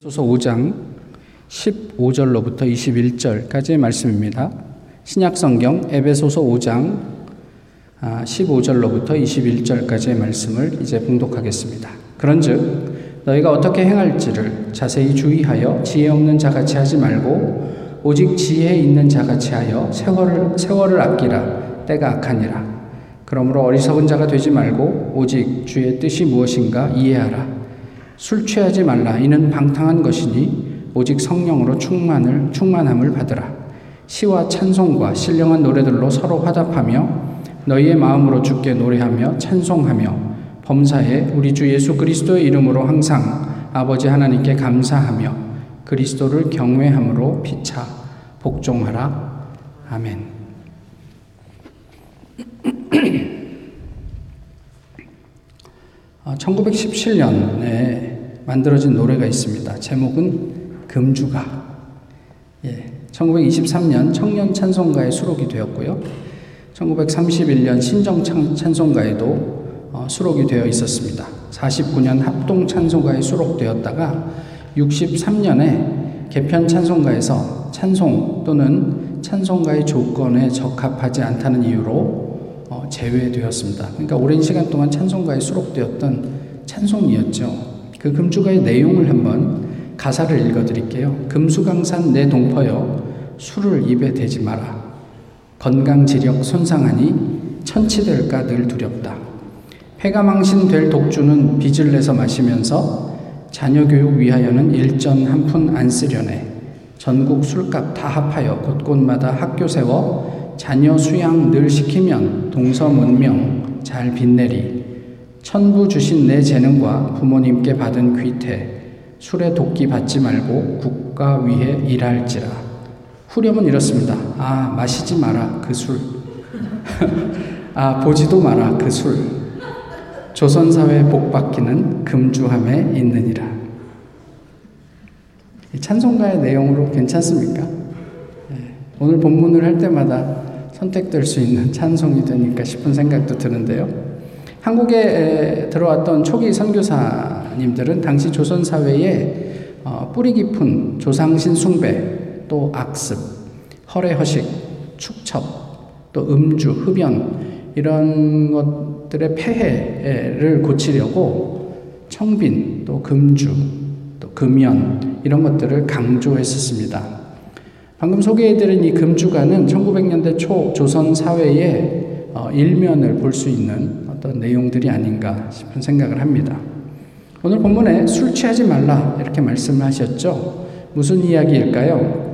소서 5장 15절로부터 21절까지의 말씀입니다. 신약 성경 에베소서 5장 15절로부터 아, 21절까지의 말씀을 이제 봉독하겠습니다. 그런즉 너희가 어떻게 행할지를 자세히 주의하여 지혜 없는 자같이 하지 말고 오직 지혜 있는 자같이 하여 세월을 세월을 아끼라 때가 악하니라. 그러므로 어리석은 자가 되지 말고 오직 주의 뜻이 무엇인가 이해하라. 술 취하지 말라. 이는 방탕한 것이니 오직 성령으로 충만을 충만함을 받으라. 시와 찬송과 신령한 노래들로 서로 화답하며 너희의 마음으로 주께 노래하며 찬송하며 범사에 우리 주 예수 그리스도의 이름으로 항상 아버지 하나님께 감사하며 그리스도를 경외함으로 피차 복종하라. 아멘. 1917년에 아, 만들어진 노래가 있습니다. 제목은 금주가. 예, 1923년 청년 찬송가에 수록이 되었고요. 1931년 신정 찬송가에도 어, 수록이 되어 있었습니다. 49년 합동 찬송가에 수록되었다가 63년에 개편 찬송가에서 찬송 또는 찬송가의 조건에 적합하지 않다는 이유로 어, 제외되었습니다. 그러니까 오랜 시간 동안 찬송가에 수록되었던 찬송이었죠. 그 금주가의 내용을 한번 가사를 읽어 드릴게요. 금수강산 내 동퍼여 술을 입에 대지 마라. 건강 지력 손상하니 천치될까 늘 두렵다. 폐가 망신 될 독주는 빚을 내서 마시면서 자녀 교육 위하여는 일전 한 푼 안 쓰려네. 전국 술값 다 합하여 곳곳마다 학교 세워 자녀 수양 늘 시키면 동서 문명 잘 빛내리. 천부 주신 내 재능과 부모님께 받은 귀태, 술에 도끼 받지 말고 국가 위해 일할지라. 후렴은 이렇습니다. 아, 마시지 마라, 그 술. 아, 보지도 마라, 그 술. 조선사회 복받기는 금주함에 있느니라. 찬송가의 내용으로 괜찮습니까? 네. 오늘 본문을 할 때마다 선택될 수 있는 찬송이 되니까 싶은 생각도 드는데요. 한국에 들어왔던 초기 선교사님들은 당시 조선 사회에 어, 뿌리 깊은 조상신 숭배, 또 악습, 허례허식, 축첩, 또 음주, 흡연 이런 것들의 폐해를 고치려고 청빈, 또 금주, 또 금연 이런 것들을 강조했었습니다. 방금 소개해드린 이 금주가는 1900년대 초 조선 사회의 어, 일면을 볼 수 있는 어떤 내용들이 아닌가 싶은 생각을 합니다. 오늘 본문에 술 취하지 말라 이렇게 말씀하셨죠. 무슨 이야기일까요?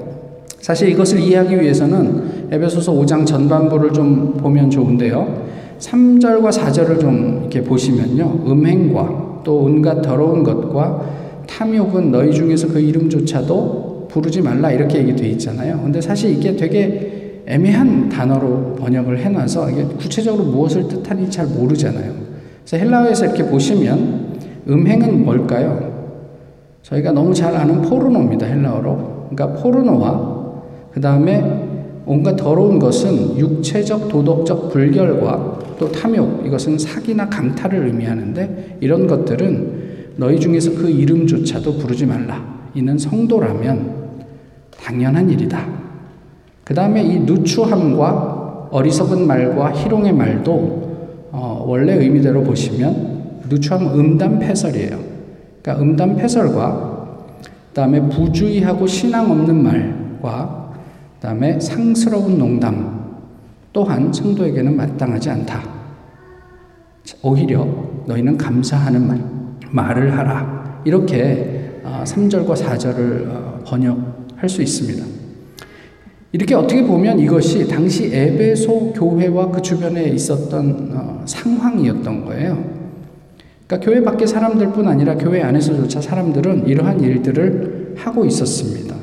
사실 이것을 이해하기 위해서는 에베소서 5장 전반부를 좀 보면 좋은데요. 3절과 4절을 좀 이렇게 보시면요. 음행과 또 온갖 더러운 것과 탐욕은 너희 중에서 그 이름조차도 부르지 말라 이렇게 얘기되어 있잖아요. 근데 사실 이게 되게 애매한 단어로 번역을 해놔서 이게 구체적으로 무엇을 뜻하는지 잘 모르잖아요. 그래서 헬라어에서 이렇게 보시면 음행은 뭘까요? 저희가 너무 잘 아는 포르노입니다. 헬라어로. 그러니까 포르노와 그 다음에 온갖 더러운 것은 육체적 도덕적 불결과 또 탐욕 이것은 사기나 강탈을 의미하는데 이런 것들은 너희 중에서 그 이름조차도 부르지 말라. 이는 성도라면 당연한 일이다. 그 다음에 이 누추함과 어리석은 말과 희롱의 말도 어, 원래 의미대로 보시면 누추함 음담 패설이에요. 그러니까 음담 패설과 그 다음에 부주의하고 신앙 없는 말과 그 다음에 상스러운 농담 또한 성도에게는 마땅하지 않다. 오히려 너희는 감사하는 말, 말을 하라. 이렇게 3절과 어, 4절을 어, 번역 할 수 있습니다. 이렇게 어떻게 보면 이것이 당시 에베소 교회와 그 주변에 있었던 어, 상황이었던 거예요. 그러니까 교회 밖에 사람들뿐 아니라 교회 안에서조차 사람들은 이러한 일들을 하고 있었습니다.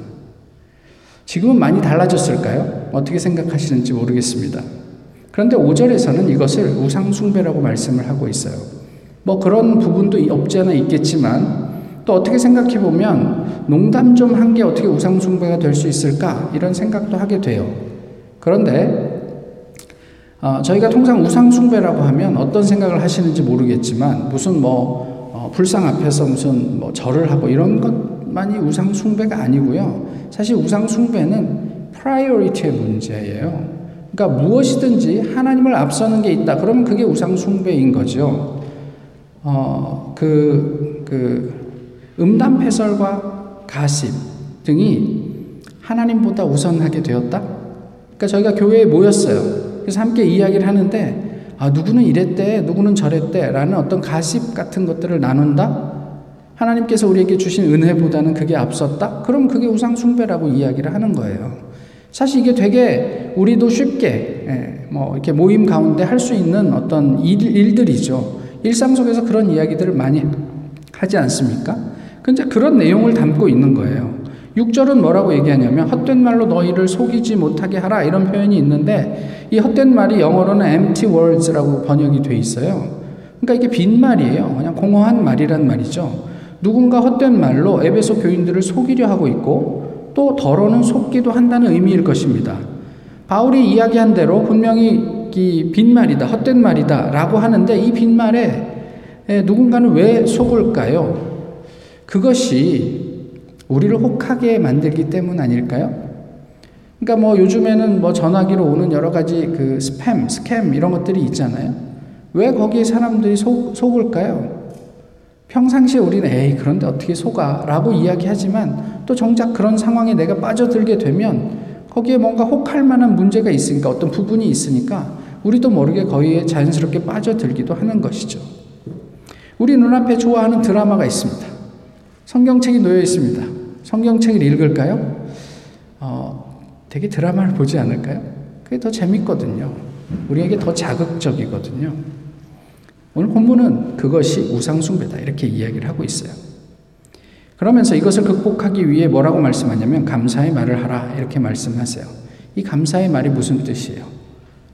지금은 많이 달라졌을까요? 어떻게 생각하시는지 모르겠습니다. 그런데 5절에서는 이것을 우상숭배라고 말씀을 하고 있어요. 뭐 그런 부분도 없지 않아 있겠지만 또 어떻게 생각해 보면 농담 좀 한 게 어떻게 우상숭배가 될 수 있을까 이런 생각도 하게 돼요. 그런데 어, 저희가 통상 우상숭배라고 하면 어떤 생각을 하시는지 모르겠지만 무슨 뭐 어, 불상 앞에서 무슨 뭐 절을 하고 이런 것 그것만이 우상 숭배가 아니고요. 사실 우상 숭배는 priority의 문제예요. 그러니까 무엇이든지 하나님을 앞서는 게 있다. 그러면 그게 우상 숭배인 거죠. 어, 그, 그, 음담 패설과 가십 등이 하나님보다 우선하게 되었다? 그러니까 저희가 교회에 모였어요. 그래서 함께 이야기를 하는데, 아, 누구는 이랬대, 누구는 저랬대, 라는 어떤 가십 같은 것들을 나눈다? 하나님께서 우리에게 주신 은혜보다는 그게 앞섰다? 그럼 그게 우상숭배라고 이야기를 하는 거예요. 사실 이게 되게 우리도 쉽게, 예, 뭐, 이렇게 모임 가운데 할 수 있는 어떤 일, 일들이죠. 일상 속에서 그런 이야기들을 많이 하지 않습니까? 근데 그런 내용을 담고 있는 거예요. 6절은 뭐라고 얘기하냐면 헛된 말로 너희를 속이지 못하게 하라 이런 표현이 있는데 이 헛된 말이 영어로는 empty words라고 번역이 돼 있어요. 그러니까 이게 빈말이에요. 그냥 공허한 말이란 말이죠. 누군가 헛된 말로 에베소 교인들을 속이려 하고 있고 또 더러는 속기도 한다는 의미일 것입니다. 바울이 이야기한 대로 분명히 이 빈말이다, 헛된 말이다 라고 하는데 이 빈말에 누군가는 왜 속을까요? 그것이 우리를 혹하게 만들기 때문 아닐까요? 그러니까 뭐 요즘에는 뭐 전화기로 오는 여러 가지 그 스팸, 스캠 이런 것들이 있잖아요. 왜 거기에 사람들이 속, 속을까요? 평상시에 우리는 에이 그런데 어떻게 속아 라고 이야기하지만 또 정작 그런 상황에 내가 빠져들게 되면 거기에 뭔가 혹할 만한 문제가 있으니까 어떤 부분이 있으니까 우리도 모르게 거기에 자연스럽게 빠져들기도 하는 것이죠. 우리 눈앞에 좋아하는 드라마가 있습니다. 성경책이 놓여 있습니다. 성경책을 읽을까요? 어, 되게 드라마를 보지 않을까요? 그게 더 재밌거든요. 우리에게 더 자극적이거든요. 오늘 본문은 그것이 우상숭배다. 이렇게 이야기를 하고 있어요. 그러면서 이것을 극복하기 위해 뭐라고 말씀하냐면 감사의 말을 하라. 이렇게 말씀하세요. 이 감사의 말이 무슨 뜻이에요?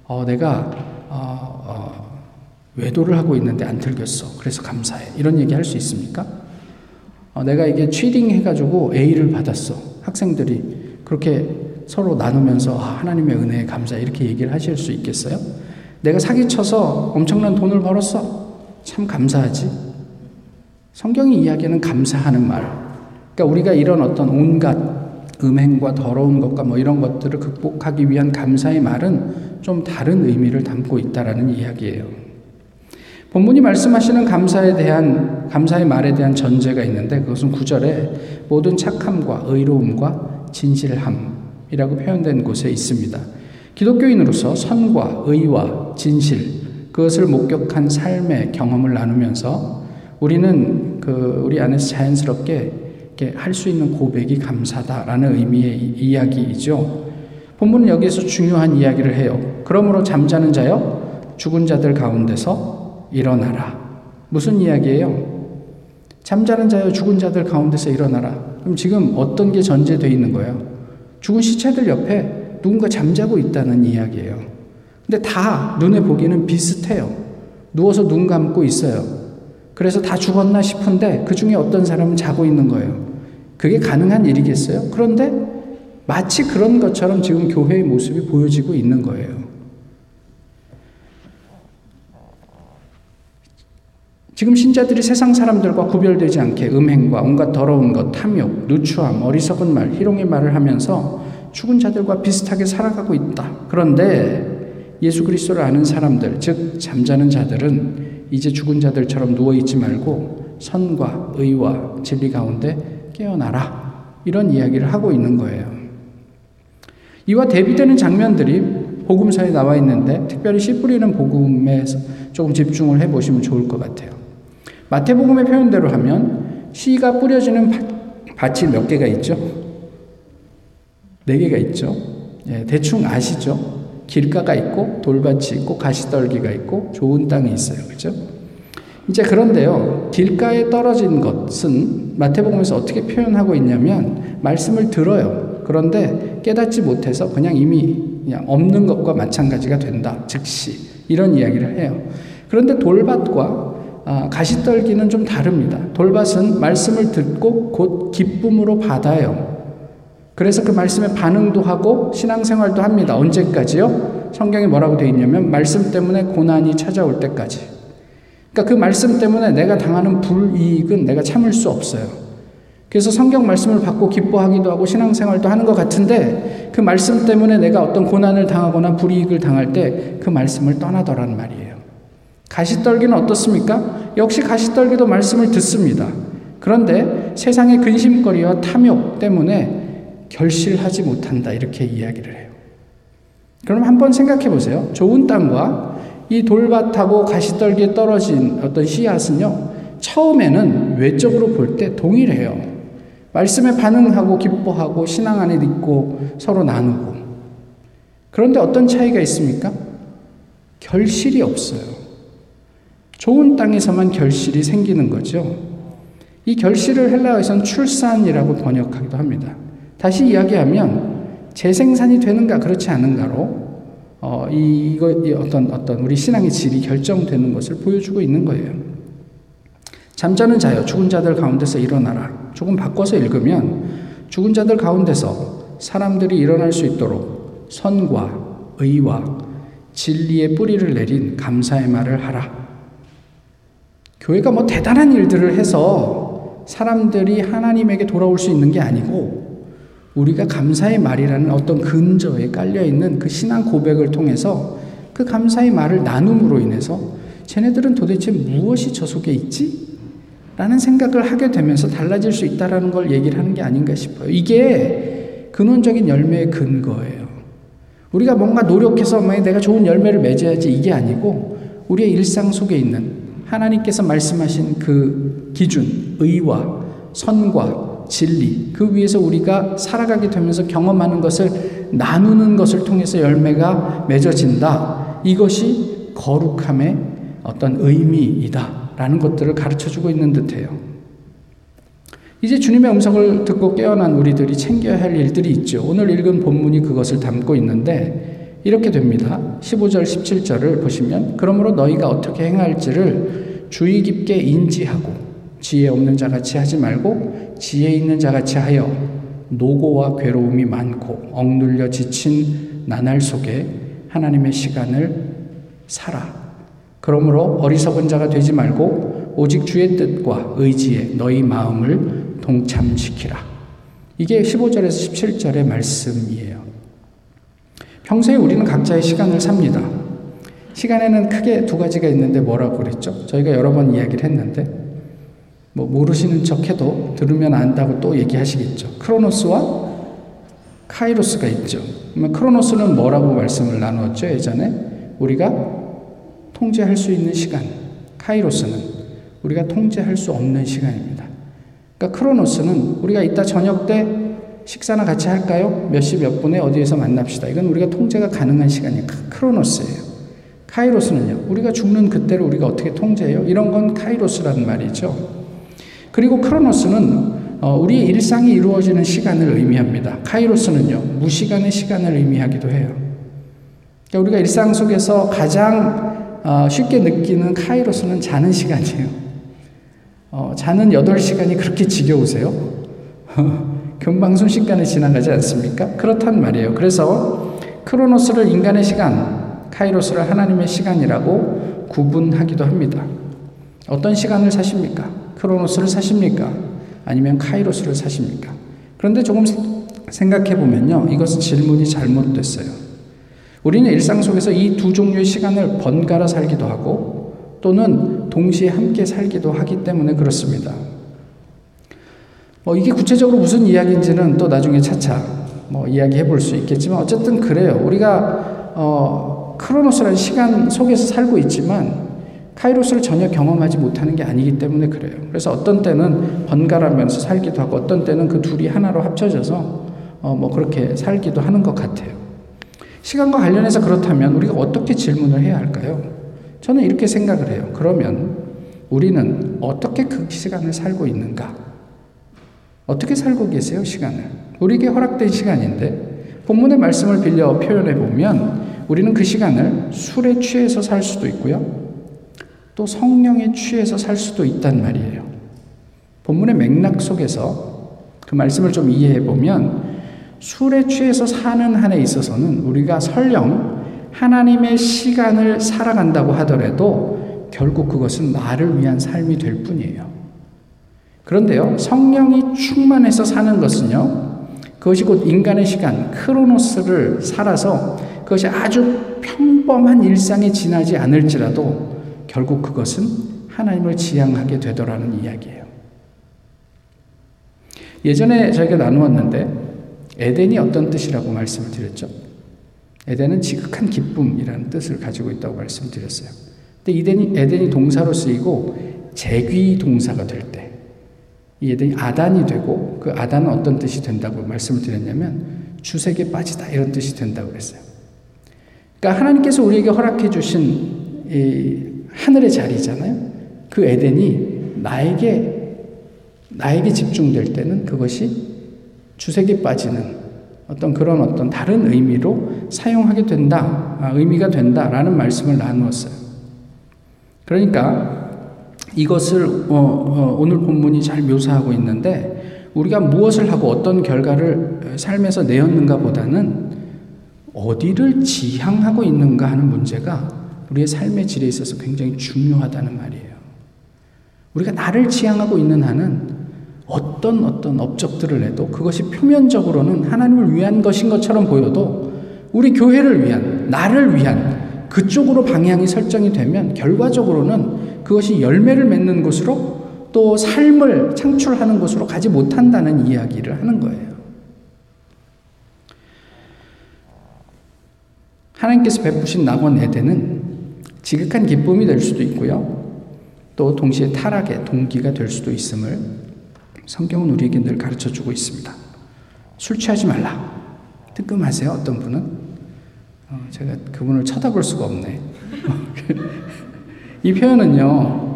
어, 내가 어, 어, 외도를 하고 있는데 안 들켰어. 그래서 감사해. 이런 얘기 할 수 있습니까? 어, 내가 이게 취딩 해가지고 A를 받았어. 학생들이 그렇게 서로 나누면서 아, 하나님의 은혜에 감사 이렇게 얘기를 하실 수 있겠어요? 내가 사기쳐서 엄청난 돈을 벌었어. 참 감사하지. 성경이 이야기하는 감사하는 말. 그러니까 우리가 이런 어떤 온갖 음행과 더러운 것과 뭐 이런 것들을 극복하기 위한 감사의 말은 좀 다른 의미를 담고 있다라는 이야기예요. 본문이 말씀하시는 감사에 대한 감사의 말에 대한 전제가 있는데 그것은 구절에 모든 착함과 의로움과 진실함이라고 표현된 곳에 있습니다. 기독교인으로서 선과 의와 진실 그것을 목격한 삶의 경험을 나누면서 우리는 그 우리 안에서 자연스럽게 할 수 있는 고백이 감사다라는 의미의 이야기이죠. 본문은 여기에서 중요한 이야기를 해요. 그러므로 잠자는 자여 죽은 자들 가운데서 일어나라. 무슨 이야기예요? 잠자는 자여 죽은 자들 가운데서 일어나라. 그럼 지금 어떤 게 전제되어 있는 거예요? 죽은 시체들 옆에 누군가 잠자고 있다는 이야기예요. 근데 다 눈에 보기는 비슷해요. 누워서 눈 감고 있어요. 그래서 다 죽었나 싶은데 그 중에 어떤 사람은 자고 있는 거예요. 그게 가능한 일이겠어요? 그런데 마치 그런 것처럼 지금 교회의 모습이 보여지고 있는 거예요. 지금 신자들이 세상 사람들과 구별되지 않게 음행과 온갖 더러운 것, 탐욕, 누추함, 어리석은 말, 희롱의 말을 하면서 죽은 자들과 비슷하게 살아가고 있다. 그런데 예수 그리스도를 아는 사람들, 즉 잠자는 자들은 이제 죽은 자들처럼 누워 있지 말고 선과 의와 진리 가운데 깨어나라. 이런 이야기를 하고 있는 거예요. 이와 대비되는 장면들이 복음서에 나와 있는데 특별히 씨 뿌리는 복음에 조금 집중을 해 보시면 좋을 것 같아요. 마태복음의 표현대로 하면 씨가 뿌려지는 밭이 몇 개가 있죠? 네 개가 있죠. 예, 대충 아시죠? 길가가 있고 돌밭이 있고 가시떨기가 있고 좋은 땅이 있어요. 그죠? 이제 그런데요. 길가에 떨어진 것은 마태복음에서 어떻게 표현하고 있냐면 말씀을 들어요. 그런데 깨닫지 못해서 그냥 이미 그냥 없는 것과 마찬가지가 된다. 즉시 이런 이야기를 해요. 그런데 돌밭과 아, 가시떨기는 좀 다릅니다. 돌밭은 말씀을 듣고 곧 기쁨으로 받아요. 그래서 그 말씀에 반응도 하고 신앙생활도 합니다. 언제까지요? 성경에 뭐라고 되어 있냐면 말씀 때문에 고난이 찾아올 때까지. 그러니까 그 말씀 때문에 내가 당하는 불이익은 내가 참을 수 없어요. 그래서 성경 말씀을 받고 기뻐하기도 하고 신앙생활도 하는 것 같은데 그 말씀 때문에 내가 어떤 고난을 당하거나 불이익을 당할 때 그 말씀을 떠나더라는 말이에요. 가시떨기는 어떻습니까? 역시 가시떨기도 말씀을 듣습니다. 그런데 세상의 근심거리와 탐욕 때문에 결실하지 못한다. 이렇게 이야기를 해요. 그럼 한번 생각해 보세요. 좋은 땅과 이 돌밭하고 가시떨기에 떨어진 어떤 씨앗은요, 처음에는 외적으로 볼 때 동일해요. 말씀에 반응하고 기뻐하고 신앙 안에 믿고 서로 나누고. 그런데 어떤 차이가 있습니까? 결실이 없어요. 좋은 땅에서만 결실이 생기는 거죠. 이 결실을 헬라어에서는 출산이라고 번역하기도 합니다. 다시 이야기하면 재생산이 되는가 그렇지 않은가로 어, 이, 이거 이 어떤 어떤 우리 신앙의 질이 결정되는 것을 보여주고 있는 거예요. 잠자는 자여 죽은 자들 가운데서 일어나라. 조금 바꿔서 읽으면 죽은 자들 가운데서 사람들이 일어날 수 있도록 선과 의와 진리의 뿌리를 내린 감사의 말을 하라. 교회가 뭐 대단한 일들을 해서 사람들이 하나님에게 돌아올 수 있는 게 아니고 우리가 감사의 말이라는 어떤 근저에 깔려 있는 그 신앙 고백을 통해서 그 감사의 말을 나눔으로 인해서 쟤네들은 도대체 무엇이 저 속에 있지? 라는 생각을 하게 되면서 달라질 수 있다라는 걸 얘기를 하는 게 아닌가 싶어요. 이게 근원적인 열매의 근거예요. 우리가 뭔가 노력해서 내가 좋은 열매를 맺어야지 이게 아니고 우리의 일상 속에 있는 하나님께서 말씀하신 그 기준, 의와 선과 진리, 그 위에서 우리가 살아가게 되면서 경험하는 것을 나누는 것을 통해서 열매가 맺어진다. 이것이 거룩함의 어떤 의미이다. 라는 것들을 가르쳐 주고 있는 듯해요. 이제 주님의 음성을 듣고 깨어난 우리들이 챙겨야 할 일들이 있죠. 오늘 읽은 본문이 그것을 담고 있는데 이렇게 됩니다. 15절, 17절을 보시면 그러므로 너희가 어떻게 행할지를 주의 깊게 인지하고 지혜 없는 자 같이 하지 말고 지혜 있는 자 같이 하여 노고와 괴로움이 많고 억눌려 지친 나날 속에 하나님의 시간을 살아. 그러므로 어리석은 자가 되지 말고 오직 주의 뜻과 의지에 너희 마음을 동참시키라. 이게 15절에서 17절의 말씀이에요. 평소에 우리는 각자의 시간을 삽니다. 시간에는 크게 두 가지가 있는데 뭐라고 그랬죠? 저희가 여러 번 이야기를 했는데, 뭐 모르시는 척 해도 들으면 안다고 또 얘기하시겠죠. 크로노스와 카이로스가 있죠. 크로노스는 뭐라고 말씀을 나누었죠, 예전에? 우리가 통제할 수 있는 시간, 카이로스는 우리가 통제할 수 없는 시간입니다. 그러니까 크로노스는 우리가 이따 저녁 때 식사나 같이 할까요? 몇 시 몇 분에 어디에서 만납시다. 이건 우리가 통제가 가능한 시간이 크로노스예요. 카이로스는요. 우리가 죽는 그때를 우리가 어떻게 통제해요? 이런 건 카이로스라는 말이죠. 그리고 크로노스는 어, 우리의 일상이 이루어지는 시간을 의미합니다. 카이로스는요. 무시간의 시간을 의미하기도 해요. 그러니까 우리가 일상 속에서 가장 어, 쉽게 느끼는 카이로스는 자는 시간이에요. 어, 자는 8시간이 그렇게 지겨우세요? 금방 순식간에 지나가지 않습니까? 그렇단 말이에요. 그래서 크로노스를 인간의 시간, 카이로스를 하나님의 시간이라고 구분하기도 합니다. 어떤 시간을 사십니까? 크로노스를 사십니까? 아니면 카이로스를 사십니까? 그런데 조금 생각해 보면요. 이것은 질문이 잘못됐어요. 우리는 일상 속에서 이 두 종류의 시간을 번갈아 살기도 하고 또는 동시에 함께 살기도 하기 때문에 그렇습니다. 뭐 이게 구체적으로 무슨 이야기인지는 또 나중에 차차 뭐 이야기해 볼 수 있겠지만 어쨌든 그래요. 우리가 어, 크로노스라는 시간 속에서 살고 있지만 카이로스를 전혀 경험하지 못하는 게 아니기 때문에 그래요. 그래서 어떤 때는 번갈아면서 살기도 하고 어떤 때는 그 둘이 하나로 합쳐져서 어, 뭐 그렇게 살기도 하는 것 같아요. 시간과 관련해서 그렇다면 우리가 어떻게 질문을 해야 할까요? 저는 이렇게 생각을 해요. 그러면 우리는 어떻게 그 시간을 살고 있는가? 어떻게 살고 계세요, 시간을? 우리에게 허락된 시간인데, 본문의 말씀을 빌려 표현해 보면, 우리는 그 시간을 술에 취해서 살 수도 있고요, 또 성령에 취해서 살 수도 있단 말이에요. 본문의 맥락 속에서 그 말씀을 좀 이해해 보면, 술에 취해서 사는 한에 있어서는 우리가 설령 하나님의 시간을 살아간다고 하더라도 결국 그것은 나를 위한 삶이 될 뿐이에요. 그런데요, 성령이 충만해서 사는 것은요, 그것이 곧 인간의 시간, 크로노스를 살아서 그것이 아주 평범한 일상에 지나지 않을지라도 결국 그것은 하나님을 지향하게 되더라는 이야기예요. 예전에 저희가 나누었는데 에덴이 어떤 뜻이라고 말씀을 드렸죠? 에덴은 지극한 기쁨이라는 뜻을 가지고 있다고 말씀드렸어요. 근데 에덴이, 에덴이 동사로 쓰이고 재귀 동사가 될 때, 이 에덴이 아단이 되고 그 아단은 어떤 뜻이 된다고 말씀을 드렸냐면 주색에 빠지다 이런 뜻이 된다고 그랬어요. 그러니까 하나님께서 우리에게 허락해 주신 이 하늘의 자리잖아요. 그 에덴이 나에게 나에게 집중될 때는 그것이 주색에 빠지는 어떤 그런 어떤 다른 의미로 사용하게 된다, 아, 의미가 된다라는 말씀을 나누었어요. 그러니까 이것을 어, 어, 오늘 본문이 잘 묘사하고 있는데 우리가 무엇을 하고 어떤 결과를 삶에서 내었는가 보다는 어디를 지향하고 있는가 하는 문제가 우리의 삶의 질에 있어서 굉장히 중요하다는 말이에요. 우리가 나를 지향하고 있는 한은 어떤 어떤 업적들을 해도 그것이 표면적으로는 하나님을 위한 것인 것처럼 보여도 우리 교회를 위한, 나를 위한 그쪽으로 방향이 설정이 되면 결과적으로는 그것이 열매를 맺는 곳으로 또 삶을 창출하는 곳으로 가지 못한다는 이야기를 하는 거예요. 하나님께서 베푸신 낙원 에덴은 지극한 기쁨이 될 수도 있고요. 또 동시에 타락의 동기가 될 수도 있음을 성경은 우리에게 늘 가르쳐 주고 있습니다. 술 취하지 말라. 뜨끔하세요, 어떤 분은? 어, 제가 그분을 쳐다볼 수가 없네. 이 표현은요,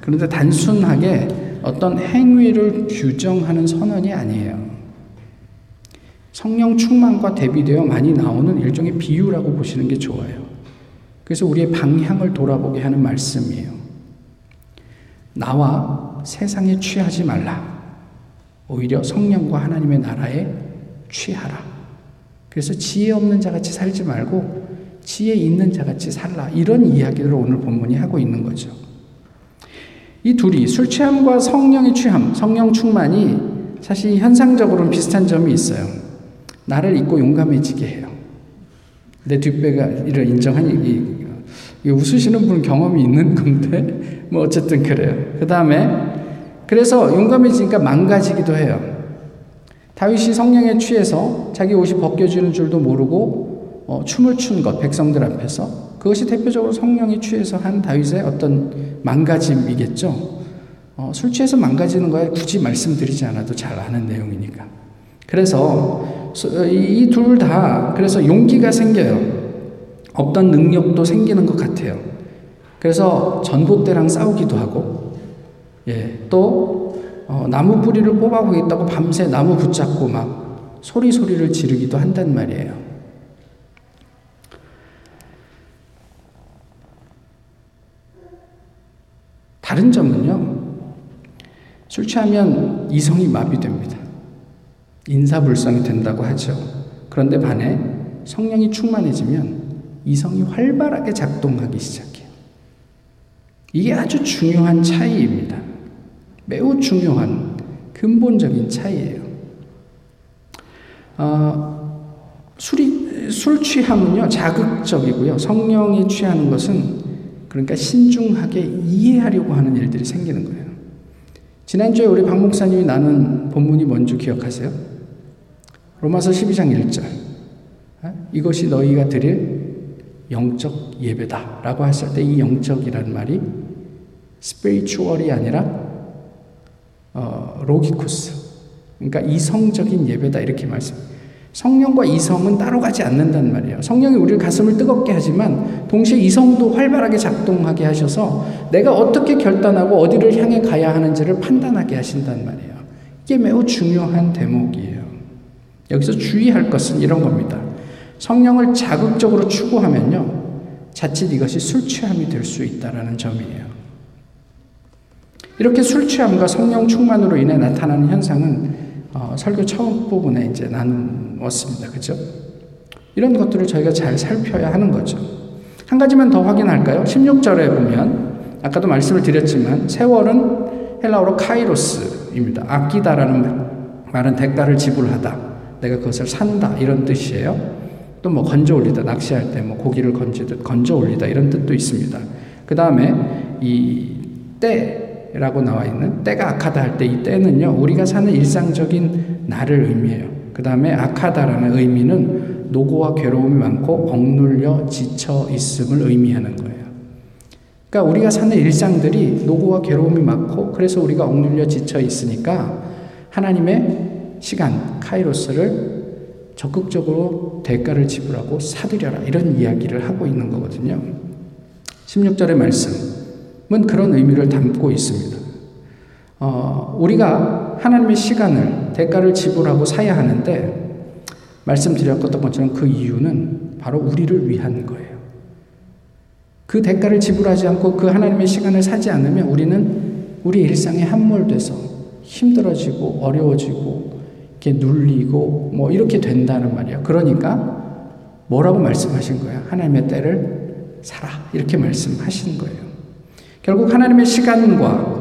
그런데 단순하게 어떤 행위를 규정하는 선언이 아니에요. 성령 충만과 대비되어 많이 나오는 일종의 비유라고 보시는 게 좋아요. 그래서 우리의 방향을 돌아보게 하는 말씀이에요. 나와 세상에 취하지 말라. 오히려 성령과 하나님의 나라에 취하라. 그래서 지혜 없는 자같이 살지 말고 지혜 있는 자같이 살라. 이런 이야기를 오늘 본문이 하고 있는 거죠. 이 둘이 술 취함과 성령의 취함, 성령 충만이 사실 현상적으로는 비슷한 점이 있어요. 나를 잊고 용감해지게 해요. 내 뒷배가 이를 인정하니 이, 웃으시는 분 경험이 있는 건데 뭐 어쨌든 그래요. 그 다음에 그래서 용감해지니까 망가지기도 해요. 다윗이 성령에 취해서 자기 옷이 벗겨지는 줄도 모르고 어, 춤을 춘 것, 백성들 앞에서 그것이 대표적으로 성령에 취해서 한 다윗의 어떤 망가짐이겠죠. 어, 술 취해서 망가지는 거에 굳이 말씀드리지 않아도 잘 아는 내용이니까. 그래서 이 둘 다 그래서 용기가 생겨요. 없던 능력도 생기는 것 같아요. 그래서 전봇대랑 싸우기도 하고 예, 또 어, 나무 뿌리를 뽑아보겠다고 밤새 나무 붙잡고 막 소리 소리를 지르기도 한단 말이에요. 다른 점은요. 술 취하면 이성이 마비됩니다. 인사불성이 된다고 하죠. 그런데 반해 성령이 충만해지면 이성이 활발하게 작동하기 시작해요. 이게 아주 중요한 차이입니다. 매우 중요한 근본적인 차이예요. 어, 술이, 술 취함은요, 자극적이고요. 성령이 취하는 것은 그러니까 신중하게 이해하려고 하는 일들이 생기는 거예요. 지난주에 우리 박 목사님이 나눈 본문이 뭔지 기억하세요? 로마서 12장 1절. 어? 이것이 너희가 드릴 영적 예배다. 라고 했을 때 이 영적이라는 말이 스피리추얼이 아니라 어, 로기쿠스. 그러니까 이성적인 예배다 이렇게 말씀. 성령과 이성은 따로 가지 않는단 말이에요. 성령이 우리 가슴을 뜨겁게 하지만 동시에 이성도 활발하게 작동하게 하셔서 내가 어떻게 결단하고 어디를 향해 가야 하는지를 판단하게 하신단 말이에요. 이게 매우 중요한 대목이에요. 여기서 주의할 것은 이런 겁니다. 성령을 자극적으로 추구하면요. 자칫 이것이 술 취함이 될 수 있다라는 점이에요. 이렇게 술 취함과 성령 충만으로 인해 나타나는 현상은 어, 설교 처음 부분에 이제 나누었습니다. 그죠? 이런 것들을 저희가 잘 살펴야 하는 거죠. 한 가지만 더 확인할까요? 16절에 보면, 아까도 말씀을 드렸지만, 세월은 헬라어로 카이로스, 입니다. 아끼다라는 말은 대가를 지불하다. 내가 그것을 산다. 이런 뜻이에요. 또 뭐 건져 올리다. 낚시할 때 뭐 고기를 건지듯 건져 올리다. 이런 뜻도 있습니다. 그 다음에 이 때 라고 나와 있는 때가 악하다 할 때 이 때는요. 우리가 사는 일상적인 나를 의미해요. 그 다음에 악하다라는 의미는 노고와 괴로움이 많고 억눌려 지쳐 있음을 의미하는 거예요. 그러니까 우리가 사는 일상들이 노고와 괴로움이 많고 그래서 우리가 억눌려 지쳐 있으니까 하나님의 시간 카이로스를 적극적으로 대가를 지불하고 사들여라 이런 이야기를 하고 있는 거거든요. 16절의 말씀 은 그런 의미를 담고 있습니다. 어, 우리가 하나님의 시간을 대가를 지불하고 사야 하는데 말씀드렸던 것처럼 그 이유는 바로 우리를 위한 거예요. 그 대가를 지불하지 않고 그 하나님의 시간을 사지 않으면 우리는 우리 일상에 함몰돼서 힘들어지고 어려워지고 이렇게 눌리고 뭐 이렇게 된다는 말이에요. 그러니까 뭐라고 말씀하신 거예요? 하나님의 때를 살아 이렇게 말씀하신 거예요. 결국 하나님의 시간과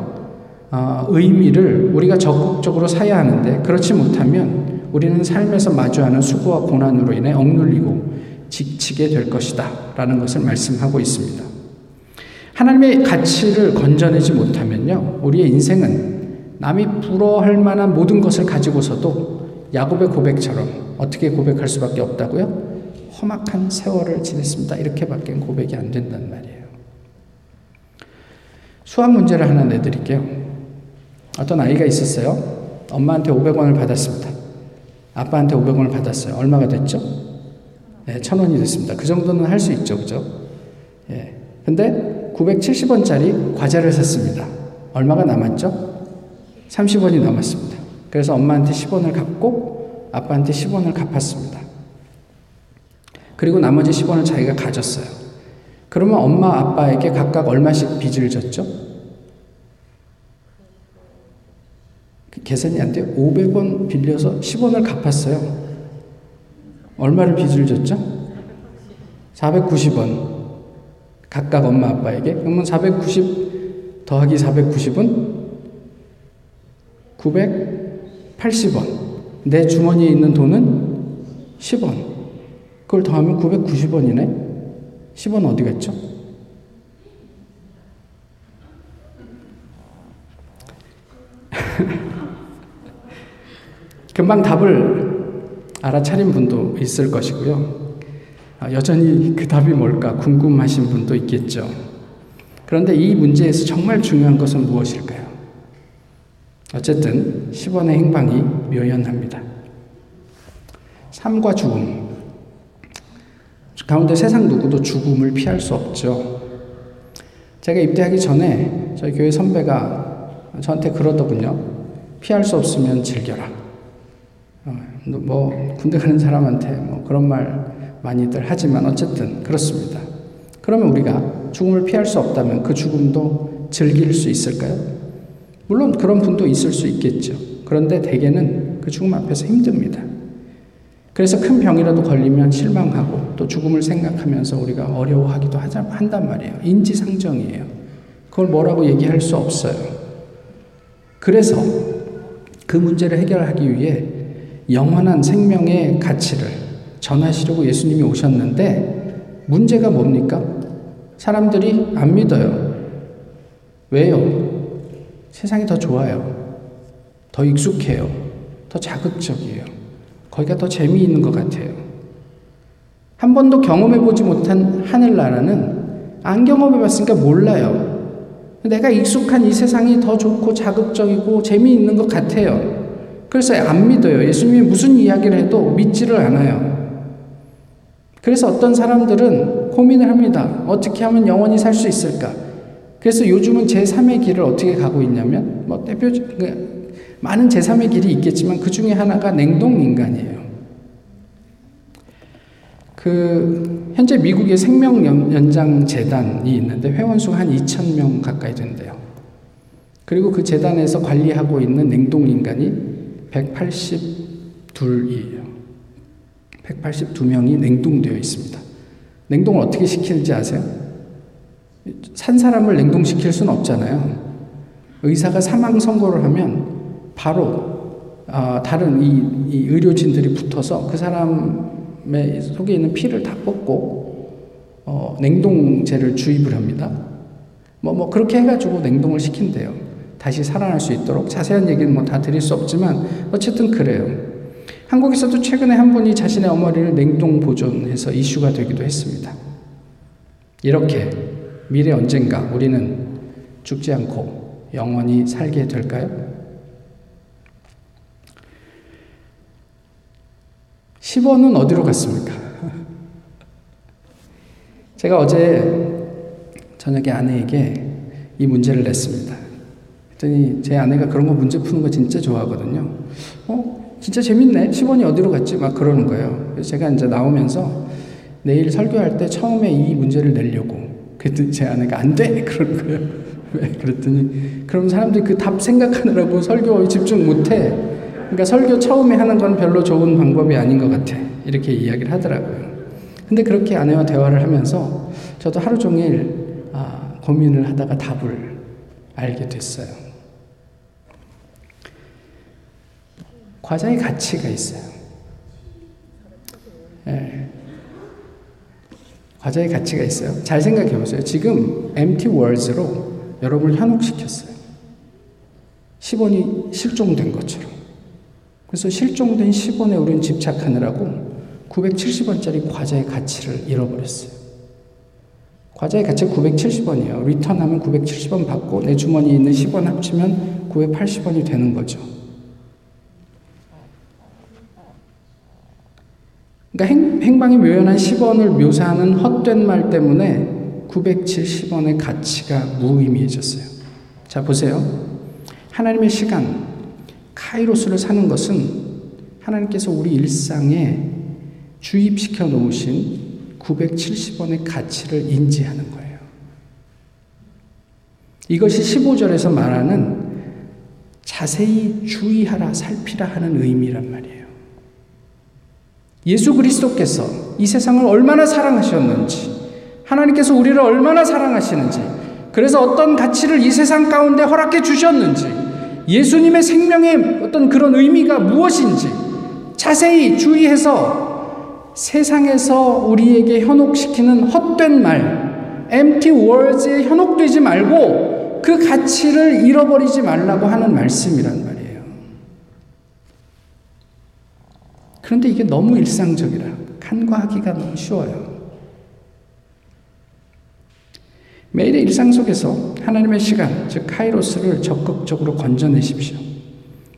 어, 의미를 우리가 적극적으로 사야 하는데 그렇지 못하면 우리는 삶에서 마주하는 수고와 고난으로 인해 억눌리고 지치게 될 것이다. 라는 것을 말씀하고 있습니다. 하나님의 가치를 건져내지 못하면요. 우리의 인생은 남이 부러워할 만한 모든 것을 가지고서도 야곱의 고백처럼 어떻게 고백할 수밖에 없다고요? 험악한 세월을 지냈습니다. 이렇게밖에 고백이 안 된단 말이에요. 수학 문제를 하나 내드릴게요. 어떤 아이가 있었어요. 엄마한테 500원을 받았습니다. 아빠한테 500원을 받았어요. 얼마가 됐죠? 예, 천 원이 됐습니다. 그 정도는 할 수 있죠. 그죠? 예. 근데 970원짜리 과자를 샀습니다. 얼마가 남았죠? 30원이 남았습니다. 그래서 엄마한테 10원을 갚고 아빠한테 10원을 갚았습니다. 그리고 나머지 10원을 자기가 가졌어요. 그러면 엄마, 아빠에게 각각 얼마씩 빚을 졌죠? 계산이 안 돼요. 500원 빌려서 10원을 갚았어요. 얼마를 빚을 졌죠? 490원. 각각 엄마 아빠에게. 그러면 490 더하기 490은 980원. 내 주머니에 있는 돈은 10원. 그걸 더하면 990원이네. 10원 어디 갔죠? 금방 답을 알아차린 분도 있을 것이고요. 아, 여전히 그 답이 뭘까 궁금하신 분도 있겠죠. 그런데 이 문제에서 정말 중요한 것은 무엇일까요? 어쨌든 10원의 행방이 묘연합니다. 삶과 죽음. 가운데 세상 누구도 죽음을 피할 수 없죠. 제가 입대하기 전에 저희 교회 선배가 저한테 그러더군요. 피할 수 없으면 즐겨라. 어, 뭐 군대 가는 사람한테 뭐 그런 말 많이들 하지만 어쨌든 그렇습니다. 그러면 우리가 죽음을 피할 수 없다면 그 죽음도 즐길 수 있을까요? 물론 그런 분도 있을 수 있겠죠. 그런데 대개는 그 죽음 앞에서 힘듭니다. 그래서 큰 병이라도 걸리면 실망하고 또 죽음을 생각하면서 우리가 어려워하기도 하자, 한단 말이에요. 인지상정이에요. 그걸 뭐라고 얘기할 수 없어요. 그래서 그 문제를 해결하기 위해 영원한 생명의 가치를 전하시려고 예수님이 오셨는데 문제가 뭡니까? 사람들이 안 믿어요. 왜요? 세상이 더 좋아요. 더 익숙해요. 더 자극적이에요. 거기가 더 재미있는 것 같아요. 한 번도 경험해 보지 못한 하늘나라는 안 경험해 봤으니까 몰라요. 내가 익숙한 이 세상이 더 좋고 자극적이고 재미있는 것 같아요. 그래서 안 믿어요. 예수님이 무슨 이야기를 해도 믿지를 않아요. 그래서 어떤 사람들은 고민을 합니다. 어떻게 하면 영원히 살 수 있을까? 그래서 요즘은 제3의 길을 어떻게 가고 있냐면, 뭐 대표적, 그 많은 제3의 길이 있겠지만 그 중에 하나가 냉동 인간이에요. 그, 현재 미국의 생명연장재단이 있는데 회원수가 한 2,000명 가까이 된대요. 그리고 그 재단에서 관리하고 있는 냉동 인간이 182이에요. 182명이 냉동되어 있습니다. 냉동을 어떻게 시킬지 아세요? 산 사람을 냉동시킬 수는 없잖아요. 의사가 사망 선고를 하면 바로 어, 다른 이, 이, 의료진들이 붙어서 그 사람의 속에 있는 피를 다 뽑고 어, 냉동제를 주입을 합니다. 뭐, 뭐 그렇게 해가지고 냉동을 시킨대요. 다시 살아날 수 있도록 자세한 얘기는 뭐 다 드릴 수 없지만 어쨌든 그래요. 한국에서도 최근에 한 분이 자신의 어머니를 냉동 보존해서 이슈가 되기도 했습니다. 이렇게 미래 언젠가 우리는 죽지 않고 영원히 살게 될까요? 10원은 어디로 갔습니까? 제가 어제 저녁에 아내에게 이 문제를 냈습니다. 그랬더니 제 아내가 그런 거 문제 푸는 거 진짜 좋아하거든요. 어? 진짜 재밌네. 10원이 어디로 갔지? 막 그러는 거예요. 그래서 제가 이제 나오면서 내일 설교할 때 처음에 이 문제를 내려고. 그랬더니 제 아내가 안 돼! 그러는 거예요. 왜? 그랬더니 그럼 사람들이 그 답 생각하느라고 설교에 집중 못 해. 그러니까 설교 처음에 하는 건 별로 좋은 방법이 아닌 것 같아. 이렇게 이야기를 하더라고요. 근데 그렇게 아내와 대화를 하면서 저도 하루 종일 아, 고민을 하다가 답을 알게 됐어요. 과자의 가치가 있어요. 네. 과자의 가치가 있어요. 잘 생각해 보세요. 지금 empty words로 여러분을 현혹시켰어요. 10원이 실종된 것처럼. 그래서 실종된 10원에 우리는 집착하느라고 970원짜리 과자의 가치를 잃어버렸어요. 과자의 가치가 970원이에요. 리턴하면 970원 받고 내 주머니에 있는 10원 합치면 980원이 되는 거죠. 그러니까 행, 행방이 묘연한 10원을 묘사하는 헛된 말 때문에 970원의 가치가 무의미해졌어요. 자, 보세요. 하나님의 시간, 카이로스를 사는 것은 하나님께서 우리 일상에 주입시켜 놓으신 970원의 가치를 인지하는 거예요. 이것이 15절에서 말하는 자세히 주의하라, 살피라 하는 의미란 말이에요. 예수 그리스도께서 이 세상을 얼마나 사랑하셨는지, 하나님께서 우리를 얼마나 사랑하시는지, 그래서 어떤 가치를 이 세상 가운데 허락해 주셨는지, 예수님의 생명의 어떤 그런 의미가 무엇인지 자세히 주의해서 세상에서 우리에게 현혹시키는 헛된 말, empty words에 현혹되지 말고 그 가치를 잃어버리지 말라고 하는 말씀이란 말이에요. 그런데 이게 너무 일상적이라 간과하기가 너무 쉬워요. 매일의 일상 속에서 하나님의 시간, 즉 카이로스를 적극적으로 건져내십시오.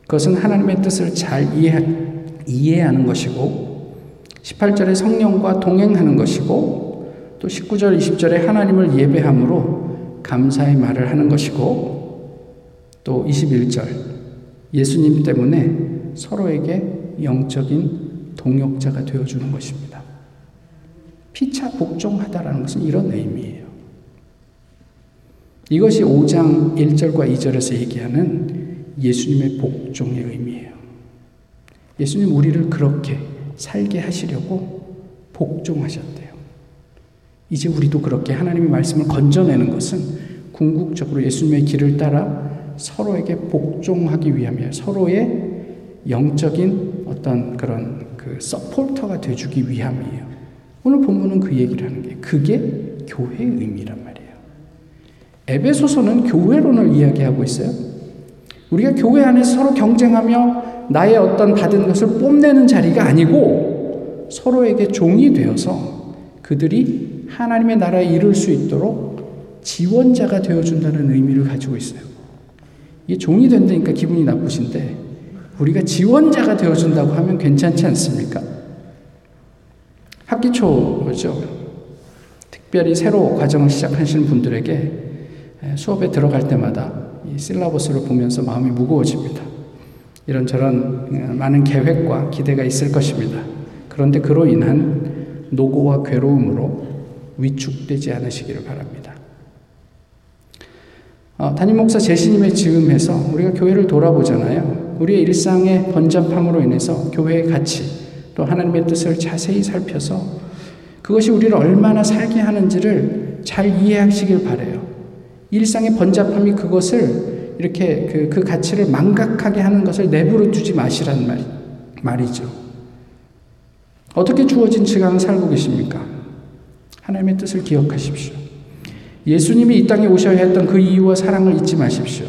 그것은 하나님의 뜻을 잘 이해, 이해하는 것이고 18절에 성령과 동행하는 것이고 또 19절, 20절에 하나님을 예배함으로 감사의 말을 하는 것이고 또 21절 예수님 때문에 서로에게 영적인 동역자가 되어주는 것입니다. 피차 복종하다라는 것은 이런 의미예요. 이것이 5장 1절과 2절에서 얘기하는 예수님의 복종의 의미예요. 예수님 우리를 그렇게 살게 하시려고 복종하셨대요. 이제 우리도 그렇게 하나님의 말씀을 건져내는 것은 궁극적으로 예수님의 길을 따라 서로에게 복종하기 위함이에요. 서로의 영적인 어떤 그런 그 서포터가 돼주기 위함이에요. 오늘 본문은 그 얘기를 하는 게 그게 교회의 의미란 에베소서는 교회론을 이야기하고 있어요. 우리가 교회 안에서 서로 경쟁하며 나의 어떤 받은 것을 뽐내는 자리가 아니고 서로에게 종이 되어서 그들이 하나님의 나라에 이룰 수 있도록 지원자가 되어준다는 의미를 가지고 있어요. 이게 종이 된다니까 기분이 나쁘신데 우리가 지원자가 되어준다고 하면 괜찮지 않습니까? 학기 초죠. 특별히 새로 과정을 시작하시는 분들에게 수업에 들어갈 때마다 이 실라버스를 보면서 마음이 무거워집니다. 이런저런 어, 많은 계획과 기대가 있을 것입니다. 그런데 그로 인한 노고와 괴로움으로 위축되지 않으시기를 바랍니다. 어, 담임 목사 제시님의 지음에서 우리가 교회를 돌아보잖아요. 우리의 일상의 번잡함으로 인해서 교회의 가치 또 하나님의 뜻을 자세히 살펴서 그것이 우리를 얼마나 살게 하는지를 잘 이해하시길 바래요. 일상의 번잡함이 그것을 이렇게 그, 그 가치를 망각하게 하는 것을 내버려 두지 마시라는 말, 말이죠. 어떻게 주어진 시간을 살고 계십니까? 하나님의 뜻을 기억하십시오. 예수님이 이 땅에 오셔야 했던 그 이유와 사랑을 잊지 마십시오.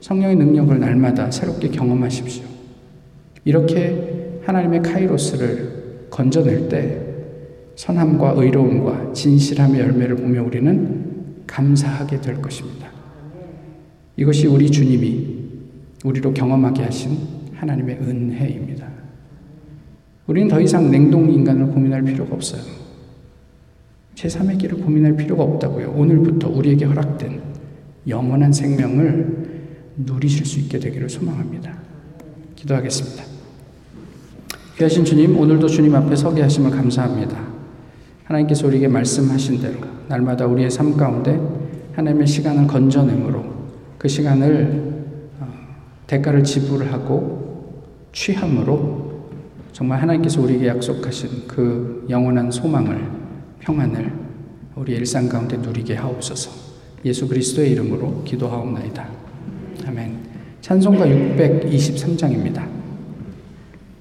성령의 능력을 날마다 새롭게 경험하십시오. 이렇게 하나님의 카이로스를 건져낼 때 선함과 의로움과 진실함의 열매를 보며 우리는 감사하게 될 것입니다. 이것이 우리 주님이 우리로 경험하게 하신 하나님의 은혜입니다. 우리는 더 이상 냉동 인간을 고민할 필요가 없어요. 제3의 길을 고민할 필요가 없다고요. 오늘부터 우리에게 허락된 영원한 생명을 누리실 수 있게 되기를 소망합니다. 기도하겠습니다. 귀하신 주님, 오늘도 주님 앞에 서게 하심을 감사합니다. 하나님께서 우리에게 말씀하신 대로 날마다 우리의 삶 가운데 하나님의 시간을 건져내므로 그 시간을 어, 대가를 지불하고 취함으로 정말 하나님께서 우리에게 약속하신 그 영원한 소망을 평안을 우리 일상 가운데 누리게 하옵소서. 예수 그리스도의 이름으로 기도하옵나이다. 아멘. 찬송가 623장입니다.